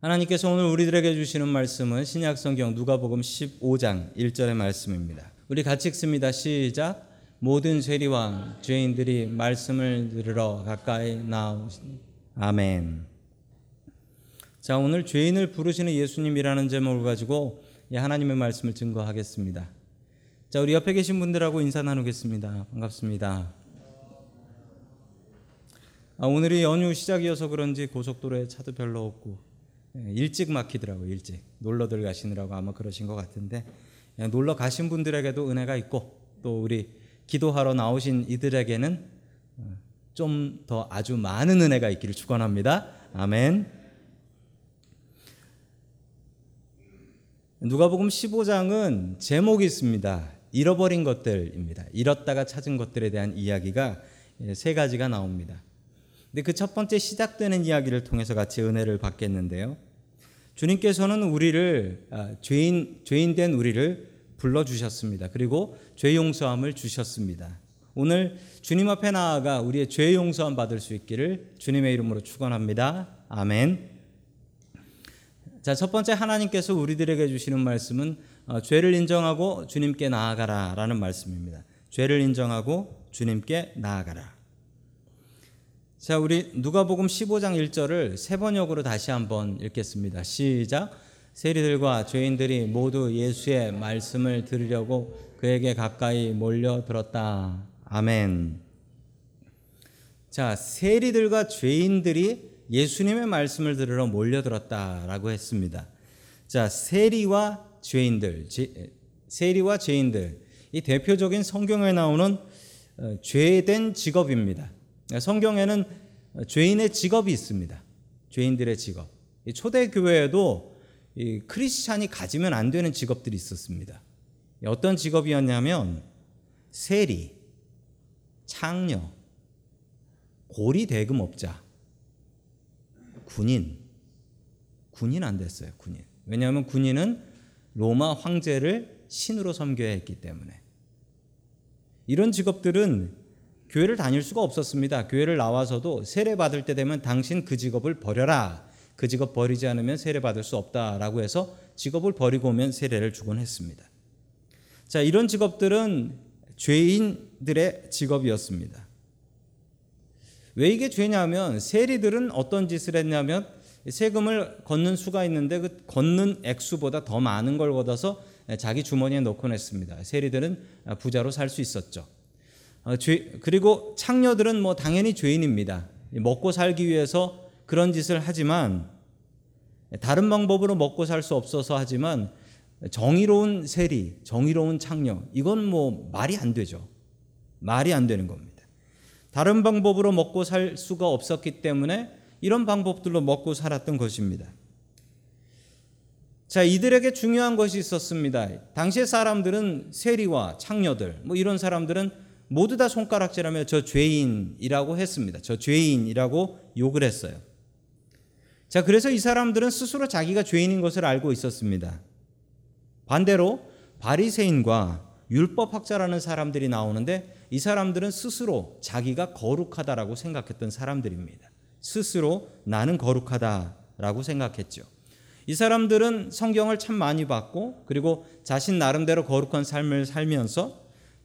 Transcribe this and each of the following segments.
하나님께서 오늘 우리들에게 주시는 말씀은 신약성경 누가복음 15장 1절의 말씀입니다. 우리 같이 읽습니다. 시작. 모든 세리와 죄인들이 말씀을 들으러 가까이 나오신 아멘. 자, 오늘 죄인을 부르시는 예수님이라는 제목을 가지고 하나님의 말씀을 증거하겠습니다. 자, 우리 옆에 계신 분들하고 인사 나누겠습니다. 반갑습니다. 아, 오늘이 연휴 시작이어서 그런지 고속도로에 차도 별로 없고 예, 일찍 막히더라고요. 일찍 놀러들 가시느라고 아마 그러신 것 같은데 예, 놀러 가신 분들에게도 은혜가 있고 또 우리 기도하러 나오신 이들에게는 어, 좀더 아주 많은 은혜가 있기를 축원합니다. 아멘. 누가복음 15장은 제목이 있습니다. 잃어버린 것들입니다. 잃었다가 찾은 것들에 대한 이야기가 예, 세 가지가 나옵니다. 근데 그 첫 번째 시작되는 이야기를 통해서 같이 은혜를 받겠는데요. 주님께서는 우리를 아, 죄인 죄인된 우리를 불러 주셨습니다. 그리고 죄 용서함을 주셨습니다. 오늘 주님 앞에 나아가 우리의 죄 용서함 받을 수 있기를 주님의 이름으로 축원합니다. 아멘. 자, 첫 번째 하나님께서 우리들에게 주시는 말씀은 어, 죄를 인정하고 주님께 나아가라라는 말씀입니다. 죄를 인정하고 주님께 나아가라. 자, 우리 누가복음 15장 1절을 세 번역으로 다시 한번 읽겠습니다. 시작. 세리들과 죄인들이 모두 예수의 말씀을 들으려고 그에게 가까이 몰려들었다. 아멘. 자, 세리들과 죄인들이 예수님의 말씀을 들으러 몰려들었다라고 했습니다. 자, 세리와 죄인들, 세리와 죄인들, 이 대표적인 성경에 나오는 어, 죄된 직업입니다. 성경에는 죄인의 직업이 있습니다. 죄인들의 직업. 초대 교회에도 크리스찬이 가지면 안 되는 직업들이 있었습니다. 어떤 직업이었냐면 세리, 창녀, 고리 대금업자, 군인. 군인 안 됐어요. 군인. 왜냐하면 군인은 로마 황제를 신으로 섬겨야 했기 때문에 이런 직업들은 교회를 다닐 수가 없었습니다. 교회를 나와서도 세례 받을 때 되면 당신 그 직업을 버려라. 그 직업 버리지 않으면 세례 받을 수 없다라고 해서 직업을 버리고 오면 세례를 주곤 했습니다. 자, 이런 직업들은 죄인들의 직업이었습니다. 왜 이게 죄냐면 세리들은 어떤 짓을 했냐면 세금을 걷는 수가 있는데 그 걷는 액수보다 더 많은 걸 걷어서 자기 주머니에 넣곤 했습니다. 세리들은 부자로 살 수 있었죠. 어, 그리고 창녀들은 뭐 당연히 죄인입니다. 먹고 살기 위해서 그런 짓을 하지만 다른 방법으로 먹고 살 수 없어서 하지만 정의로운 세리, 정의로운 창녀 이건 뭐 말이 안 되죠. 말이 안 되는 겁니다. 다른 방법으로 먹고 살 수가 없었기 때문에 이런 방법들로 먹고 살았던 것입니다. 자, 이들에게 중요한 것이 있었습니다. 당시의 사람들은 세리와 창녀들, 뭐 이런 사람들은 모두 다 손가락질하며 저 죄인이라고 했습니다. 저 죄인이라고 욕을 했어요. 자, 그래서 이 사람들은 스스로 자기가 죄인인 것을 알고 있었습니다. 반대로 바리새인과 율법학자라는 사람들이 나오는데 이 사람들은 스스로 자기가 거룩하다라고 생각했던 사람들입니다. 스스로 나는 거룩하다라고 생각했죠. 이 사람들은 성경을 참 많이 봤고 그리고 자신 나름대로 거룩한 삶을 살면서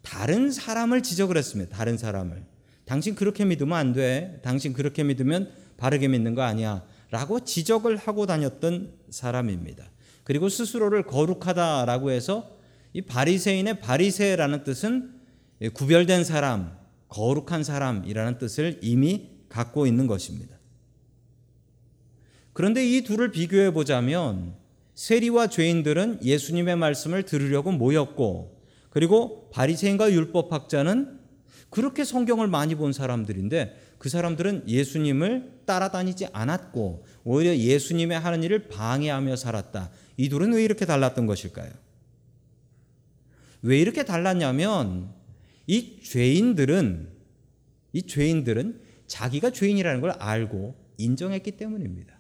다른 사람을 지적을 했습니다. 다른 사람을. 당신 그렇게 믿으면 안 돼. 당신 그렇게 믿으면 바르게 믿는 거 아니야. 라고 지적을 하고 다녔던 사람입니다. 그리고 스스로를 거룩하다라고 해서 이 바리새인의 바리새라는 뜻은 구별된 사람, 거룩한 사람이라는 뜻을 이미 갖고 있는 것입니다. 그런데 이 둘을 비교해 보자면 세리와 죄인들은 예수님의 말씀을 들으려고 모였고 그리고 바리새인과 율법학자는 그렇게 성경을 많이 본 사람들인데 그 사람들은 예수님을 따라다니지 않았고 오히려 예수님의 하는 일을 방해하며 살았다. 이 둘은 왜 이렇게 달랐던 것일까요? 왜 이렇게 달랐냐면 이 죄인들은 이 죄인들은 자기가 죄인이라는 걸 알고 인정했기 때문입니다.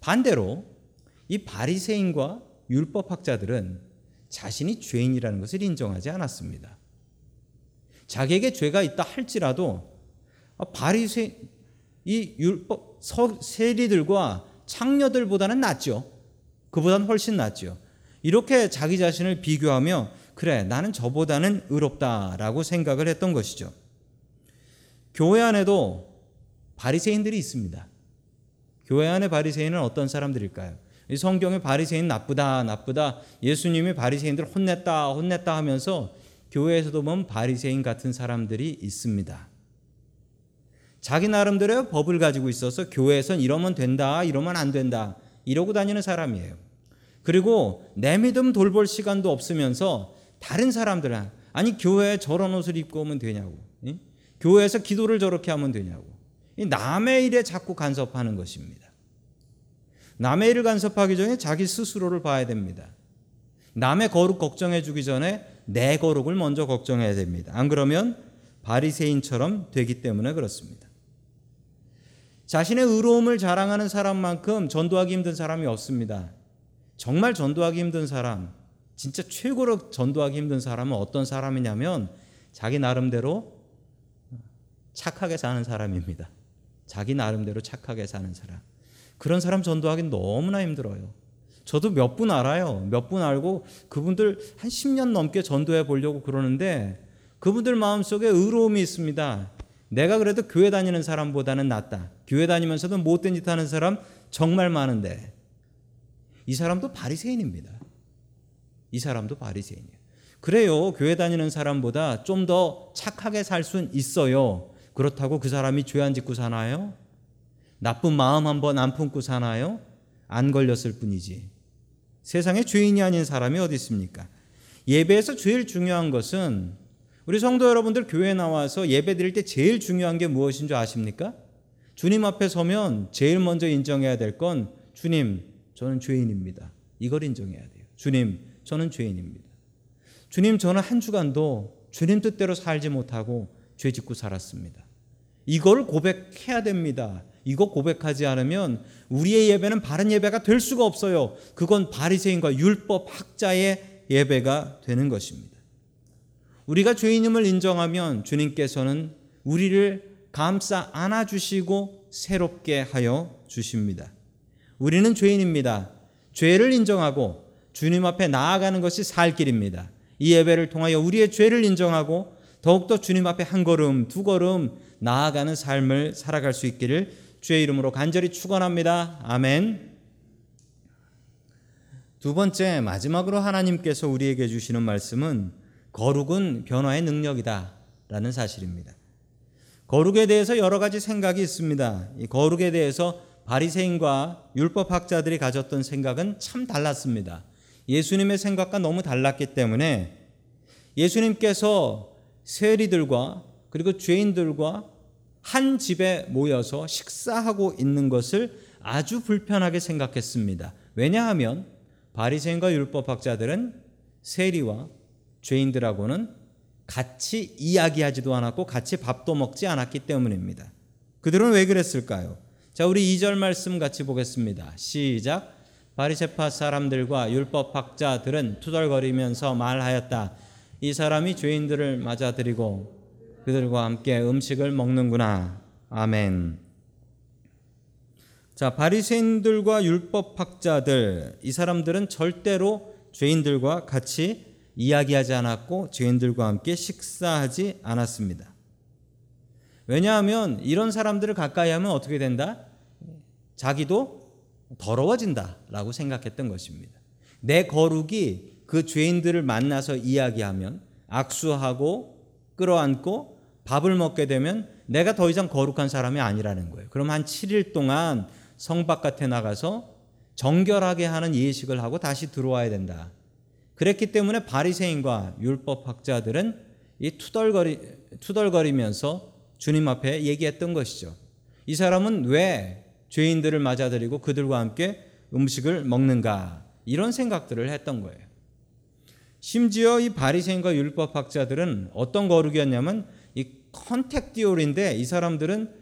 반대로 이 바리새인과 율법학자들은 자신이 죄인이라는 것을 인정하지 않았습니다. 자기에게 죄가 있다 할지라도 아, 바리새 이 율법 세리들과 창녀들보다는 낫죠. 그보다는 훨씬 낫죠. 이렇게 자기 자신을 비교하며 그래 나는 저보다는 의롭다라고 생각을 했던 것이죠. 교회 안에도 바리새인들이 있습니다. 교회 안에 바리새인은 어떤 사람들일까요? 이 성경에 바리새인 나쁘다 나쁘다 예수님이 바리새인들 혼냈다 혼냈다 하면서 교회에서도 보면 바리새인 같은 사람들이 있습니다. 자기 나름대로의 법을 가지고 있어서 교회에선 이러면 된다 이러면 안 된다 이러고 다니는 사람이에요. 그리고 내 믿음 돌볼 시간도 없으면서 다른 사람들은 아니 교회에 저런 옷을 입고 오면 되냐고 이? 교회에서 기도를 저렇게 하면 되냐고 이 남의 일에 자꾸 간섭하는 것입니다. 남의 일을 간섭하기 전에 자기 스스로를 봐야 됩니다. 남의 거룩 걱정해 주기 전에 내 거룩을 먼저 걱정해야 됩니다. 안 그러면 바리새인처럼 되기 때문에 그렇습니다. 자신의 의로움을 자랑하는 사람만큼 전도하기 힘든 사람이 없습니다. 정말 전도하기 힘든 사람, 진짜 최고로 전도하기 힘든 사람은 어떤 사람이냐면 자기 나름대로 착하게 사는 사람입니다. 자기 나름대로 착하게 사는 사람. 그런 사람 전도하기 너무나 힘들어요. 저도 몇 분 알아요. 몇 분 알고 그분들 한 10년 넘게 전도해 보려고 그러는데 그분들 마음속에 의로움이 있습니다. 내가 그래도 교회 다니는 사람보다는 낫다. 교회 다니면서도 못된 짓 하는 사람 정말 많은데 이 사람도 바리새인입니다. 이 사람도 바리새인이에요. 그래요. 교회 다니는 사람보다 좀 더 착하게 살 수는 있어요. 그렇다고 그 사람이 죄 안 짓고 사나요? 나쁜 마음 한번 안 품고 사나요? 안 걸렸을 뿐이지. 세상에 죄인이 아닌 사람이 어디 있습니까? 예배에서 제일 중요한 것은 우리 성도 여러분들 교회 나와서 예배 드릴 때 제일 중요한 게 무엇인 줄 아십니까? 주님 앞에 서면 제일 먼저 인정해야 될 건 주님, 저는 죄인입니다. 이걸 인정해야 돼요. 주님, 저는 죄인입니다. 주님, 저는 한 주간도 주님 뜻대로 살지 못하고 죄 짓고 살았습니다. 이걸 고백해야 됩니다. 이거 고백하지 않으면 우리의 예배는 바른 예배가 될 수가 없어요. 그건 바리새인과 율법 학자의 예배가 되는 것입니다. 우리가 죄인임을 인정하면 주님께서는 우리를 감싸 안아 주시고 새롭게 하여 주십니다. 우리는 죄인입니다. 죄를 인정하고 주님 앞에 나아가는 것이 살 길입니다. 이 예배를 통하여 우리의 죄를 인정하고 더욱더 주님 앞에 한 걸음, 두 걸음 나아가는 삶을 살아갈 수 있기를 주의 이름으로 간절히 축원합니다. 아멘. 두 번째 마지막으로 하나님께서 우리에게 주시는 말씀은 거룩은 변화의 능력이다라는 사실입니다. 거룩에 대해서 여러 가지 생각이 있습니다. 이 거룩에 대해서 바리새인과 율법 학자들이 가졌던 생각은 참 달랐습니다. 예수님의 생각과 너무 달랐기 때문에 예수님께서 세리들과 그리고 죄인들과 한 집에 모여서 식사하고 있는 것을 아주 불편하게 생각했습니다. 왜냐하면 바리새인과 율법학자들은 세리와 죄인들하고는 같이 이야기하지도 않았고 같이 밥도 먹지 않았기 때문입니다. 그들은 왜 그랬을까요? 자, 우리 2절 말씀 같이 보겠습니다. 시작. 바리새파 사람들과 율법 학자들은 투덜거리면서 말하였다. 이 사람이 죄인들을 맞아들이고 그들과 함께 음식을 먹는구나. 아멘. 자, 바리새인들과 율법 학자들 이 사람들은 절대로 죄인들과 같이 이야기하지 않았고 죄인들과 함께 식사하지 않았습니다. 왜냐하면 이런 사람들을 가까이 하면 어떻게 된다? 자기도 더러워진다라고 생각했던 것입니다. 내 거룩이 그 죄인들을 만나서 이야기하면 악수하고 끌어안고 밥을 먹게 되면 내가 더 이상 거룩한 사람이 아니라는 거예요. 그럼 한 7일 동안 성 바깥에 나가서 정결하게 하는 예식을 하고 다시 들어와야 된다. 그랬기 때문에 바리새인과 율법 학자들은 이 투덜거리 투덜거리면서 주님 앞에 얘기했던 것이죠. 이 사람은 왜 죄인들을 맞아들이고 그들과 함께 음식을 먹는가 이런 생각들을 했던 거예요. 심지어 이 바리새인과 율법 학자들은 어떤 거룩이었냐면 이 contact theory인데 이 사람들은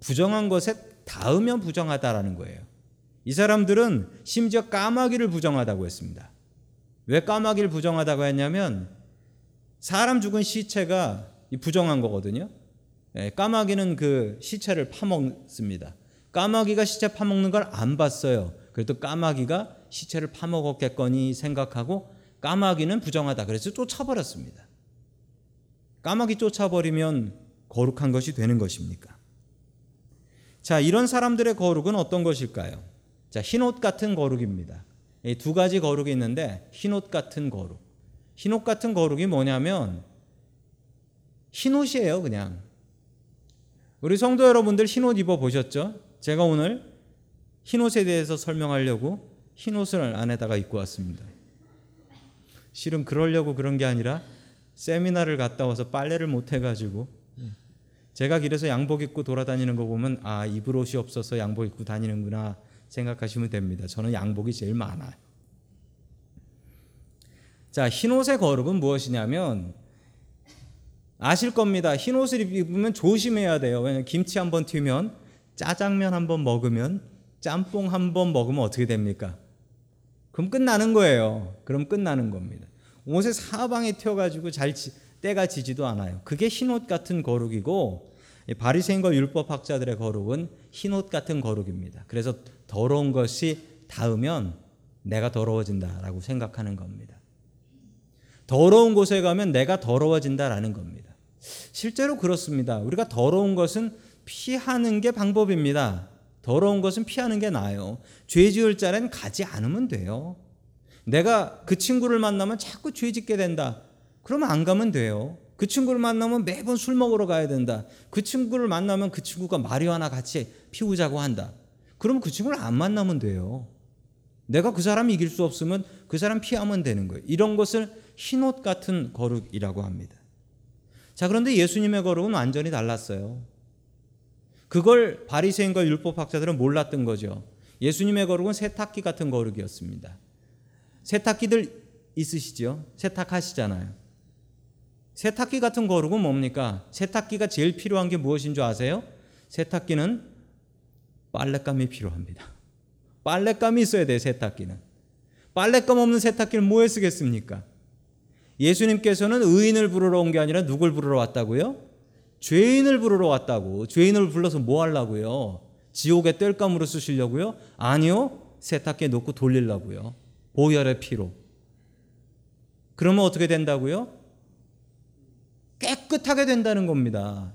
부정한 것에 닿으면 부정하다라는 거예요. 이 사람들은 심지어 까마귀를 부정하다고 했습니다. 왜 까마귀를 부정하다고 했냐면 사람 죽은 시체가 부정한 거거든요. 예, 까마귀는 그 시체를 파먹습니다. 까마귀가 시체 파먹는 걸 안 봤어요. 그래도 까마귀가 시체를 파먹었겠거니 생각하고 까마귀는 부정하다. 그래서 쫓아버렸습니다. 까마귀 쫓아버리면 거룩한 것이 되는 것입니까? 자, 이런 사람들의 거룩은 어떤 것일까요? 자, 흰옷 같은 거룩입니다. 두 가지 거룩이 있는데 흰옷 같은 거룩. 흰옷 같은 거룩이 뭐냐면 흰옷이에요, 그냥. 우리 성도 여러분들 흰옷 입어 보셨죠? 제가 오늘 흰옷에 대해서 설명하려고 흰옷을 안에다가 입고 왔습니다. 실은 그러려고 그런 게 아니라 세미나를 갔다 와서 빨래를 못 해가지고 제가 길에서 양복 입고 돌아다니는 거 보면 아 입을 옷이 없어서 양복 입고 다니는구나 생각하시면 됩니다. 저는 양복이 제일 많아요. 자 흰옷의 거룩은 무엇이냐면 아실 겁니다. 흰옷을 입으면 조심해야 돼요. 왜냐면 김치 한 번 튀면 짜장면 한 번 먹으면 짬뽕 한 번 먹으면 어떻게 됩니까? 그럼 끝나는 거예요. 그럼 끝나는 겁니다. 옷에 사방에 튀어가지고 잘 지, 때가 지지도 않아요. 그게 흰옷 같은 거룩이고 바리새인과 율법학자들의 거룩은 흰옷 같은 거룩입니다. 그래서 더러운 것이 닿으면 내가 더러워진다라고 생각하는 겁니다. 더러운 곳에 가면 내가 더러워진다라는 겁니다. 실제로 그렇습니다. 우리가 더러운 것은 피하는 게 방법입니다. 더러운 것은 피하는 게 나아요. 죄 지을 자는 가지 않으면 돼요. 내가 그 친구를 만나면 자꾸 죄 짓게 된다. 그러면 안 가면 돼요. 그 친구를 만나면 매번 술 먹으러 가야 된다. 그 친구를 만나면 그 친구가 마리화나 같이 피우자고 한다. 그럼 그 친구를 안 만나면 돼요. 내가 그 사람 이길 수 없으면 그 사람 피하면 되는 거예요. 이런 것을 흰옷 같은 거룩이라고 합니다. 자, 그런데 예수님의 거룩은 완전히 달랐어요. 그걸 바리새인과 율법 학자들은 몰랐던 거죠. 예수님의 거룩은 세탁기 같은 거룩이었습니다. 세탁기들 있으시죠? 세탁하시잖아요. 세탁기 같은 거룩은 뭡니까? 세탁기가 제일 필요한 게 무엇인 줄 아세요? 세탁기는 빨랫감이 필요합니다. 빨랫감이 있어야 돼요, 세탁기는. 빨랫감 없는 세탁기를 뭐에 쓰겠습니까? 예수님께서는 의인을 부르러 온 게 아니라 누굴 부르러 왔다고요? 죄인을 부르러 왔다고. 죄인을 불러서 뭐 하려고요? 지옥의 땔감으로 쓰시려고요? 아니요. 세탁기에 놓고 돌리려고요. 보혈의 피로. 그러면 어떻게 된다고요? 깨끗하게 된다는 겁니다.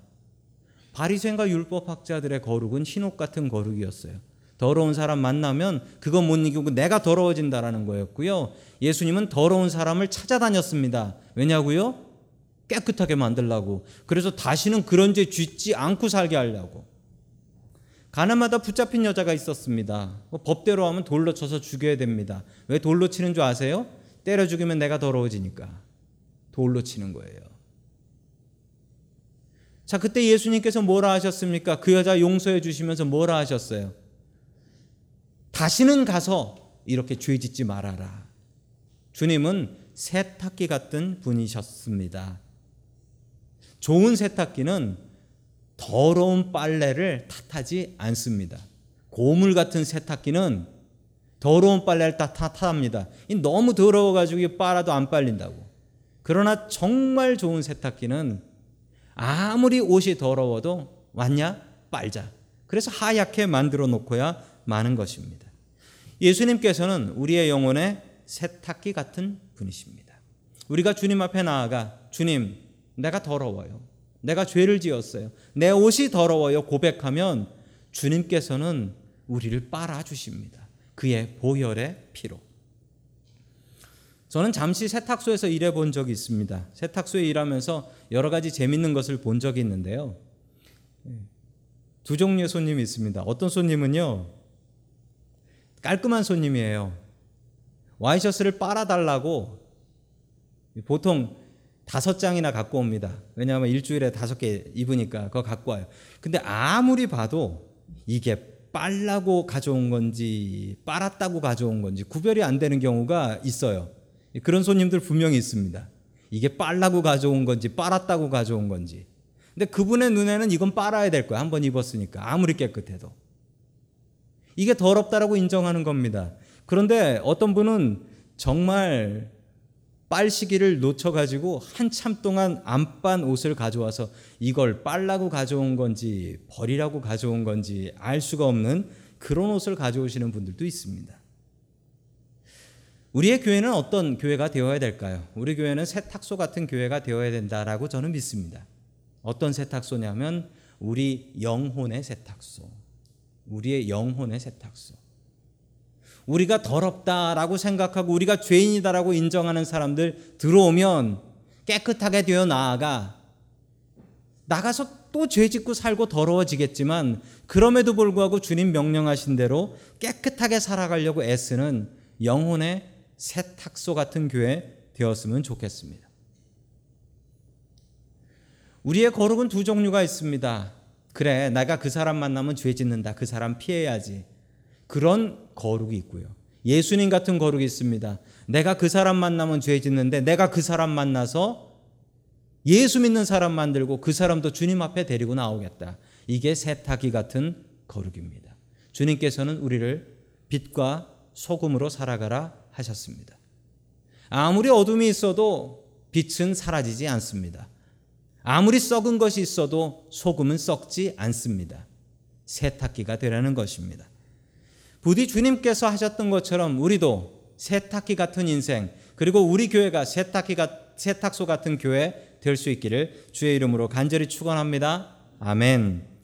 바리새인과 율법 학자들의 거룩은 흰옷 같은 거룩이었어요. 더러운 사람 만나면 그거 못 이기고 내가 더러워진다라는 거였고요. 예수님은 더러운 사람을 찾아다녔습니다. 왜냐고요? 깨끗하게 만들라고. 그래서 다시는 그런 죄 짓지 않고 살게 하려고. 가나마다 붙잡힌 여자가 있었습니다. 뭐 법대로 하면 돌로 쳐서 죽여야 됩니다. 왜 돌로 치는 줄 아세요? 때려 죽이면 내가 더러워지니까. 돌로 치는 거예요. 자, 그때 예수님께서 뭐라 하셨습니까? 그 여자 용서해 주시면서 뭐라 하셨어요? 다시는 가서 이렇게 죄 짓지 말아라. 주님은 세탁기 같은 분이셨습니다. 좋은 세탁기는 더러운 빨래를 탓하지 않습니다. 고물 같은 세탁기는 더러운 빨래를 다 탓합니다. 너무 더러워가지고 빨아도 안 빨린다고. 그러나 정말 좋은 세탁기는 아무리 옷이 더러워도 왔냐? 빨자. 그래서 하얗게 만들어 놓고야 마는 것입니다. 예수님께서는 우리의 영혼의 세탁기 같은 분이십니다. 우리가 주님 앞에 나아가 주님, 내가 더러워요. 내가 죄를 지었어요. 내 옷이 더러워요. 고백하면 주님께서는 우리를 빨아 주십니다. 그의 보혈의 피로. 저는 잠시 세탁소에서 일해 본 적이 있습니다. 세탁소에 일하면서 여러 가지 재밌는 것을 본 적이 있는데요. 두 종류의 손님이 있습니다. 어떤 손님은요, 깔끔한 손님이에요. 와이셔츠를 빨아달라고 보통 다섯 장이나 갖고 옵니다. 왜냐하면 일주일에 다섯 개 입으니까 그거 갖고 와요. 근데 아무리 봐도 이게 빨라고 가져온 건지 빨았다고 가져온 건지 구별이 안 되는 경우가 있어요. 그런 손님들 분명히 있습니다. 이게 빨라고 가져온 건지 빨았다고 가져온 건지. 근데 그분의 눈에는 이건 빨아야 될 거야. 한번 입었으니까. 아무리 깨끗해도. 이게 더럽다라고 인정하는 겁니다. 그런데 어떤 분은 정말 빨 시기를 놓쳐가지고 한참 동안 안 빤 옷을 가져와서 이걸 빨라고 가져온 건지 버리라고 가져온 건지 알 수가 없는 그런 옷을 가져오시는 분들도 있습니다. 우리의 교회는 어떤 교회가 되어야 될까요? 우리 교회는 세탁소 같은 교회가 되어야 된다라고 저는 믿습니다. 어떤 세탁소냐면 우리 영혼의 세탁소. 우리의 영혼의 세탁소. 우리가 더럽다라고 생각하고 우리가 죄인이다라고 인정하는 사람들 들어오면 깨끗하게 되어 나아가 나가서 또 죄 짓고 살고 더러워지겠지만 그럼에도 불구하고 주님 명령하신 대로 깨끗하게 살아가려고 애쓰는 영혼의 세탁소 같은 교회 되었으면 좋겠습니다. 우리의 거룩은 두 종류가 있습니다. 그래, 내가 그 사람 만나면 죄 짓는다. 그 사람 피해야지. 그런 거룩이 있고요. 예수님 같은 거룩이 있습니다. 내가 그 사람 만나면 죄 짓는데 내가 그 사람 만나서 예수 믿는 사람 만들고 그 사람도 주님 앞에 데리고 나오겠다. 이게 세탁기 같은 거룩입니다. 주님께서는 우리를 빛과 소금으로 살아가라 하셨습니다. 아무리 어둠이 있어도 빛은 사라지지 않습니다. 아무리 썩은 것이 있어도 소금은 썩지 않습니다. 세탁기가 되라는 것입니다. 부디 주님께서 하셨던 것처럼 우리도 세탁기 같은 인생 그리고 우리 교회가 세탁기가 세탁소 같은 교회 될 수 있기를 주의 이름으로 간절히 축원합니다. 아멘.